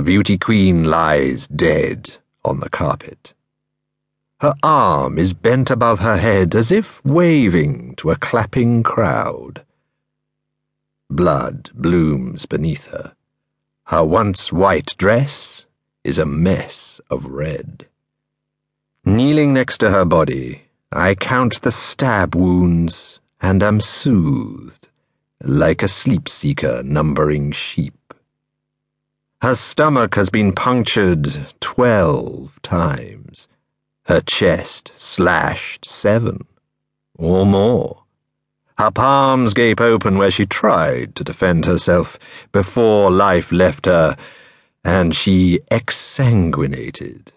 The beauty queen lies dead on the carpet. Her arm is bent above her head as if waving to a clapping crowd. Blood blooms beneath her. Her once white dress is a mess of red. Kneeling next to her body, I count the stab wounds and am soothed, like a sleep seeker numbering sheep. Her stomach has been punctured twelve times, her chest slashed seven or more. Her palms gape open where she tried to defend herself before life left her, and she exsanguinated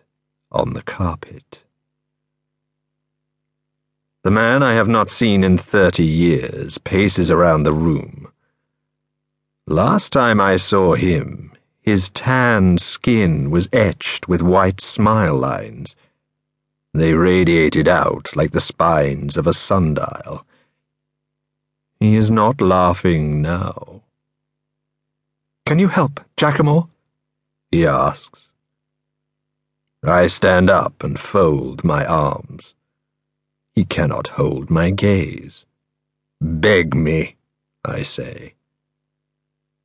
on the carpet. The man I have not seen in thirty years paces around the room. Last time I saw him, his tanned skin was etched with white smile lines. They radiated out like the spines of a sundial. He is not laughing now. Can you help, Jackamore? He asks. I stand up and fold my arms. He cannot hold my gaze. Beg me, I say.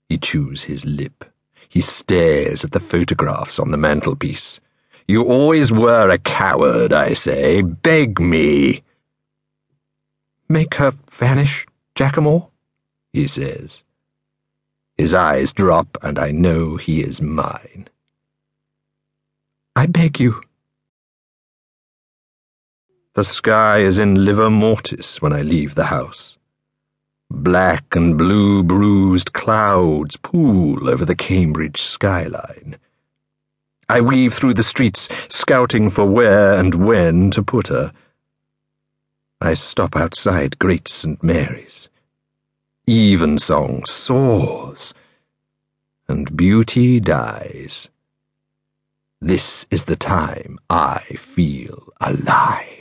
He chews his lip. He stares at the photographs on the mantelpiece. You always were a coward, I say. Beg me. Make her vanish, Jackamore, he says. His eyes drop, and I know he is mine. I beg you. The sky is in livor mortis when I leave the house. Black and blue bruised clouds pool over the Cambridge skyline. I weave through the streets, scouting for where and when to put her. I stop outside Great St. Mary's. Evensong soars, and beauty dies. This is the time I feel alive.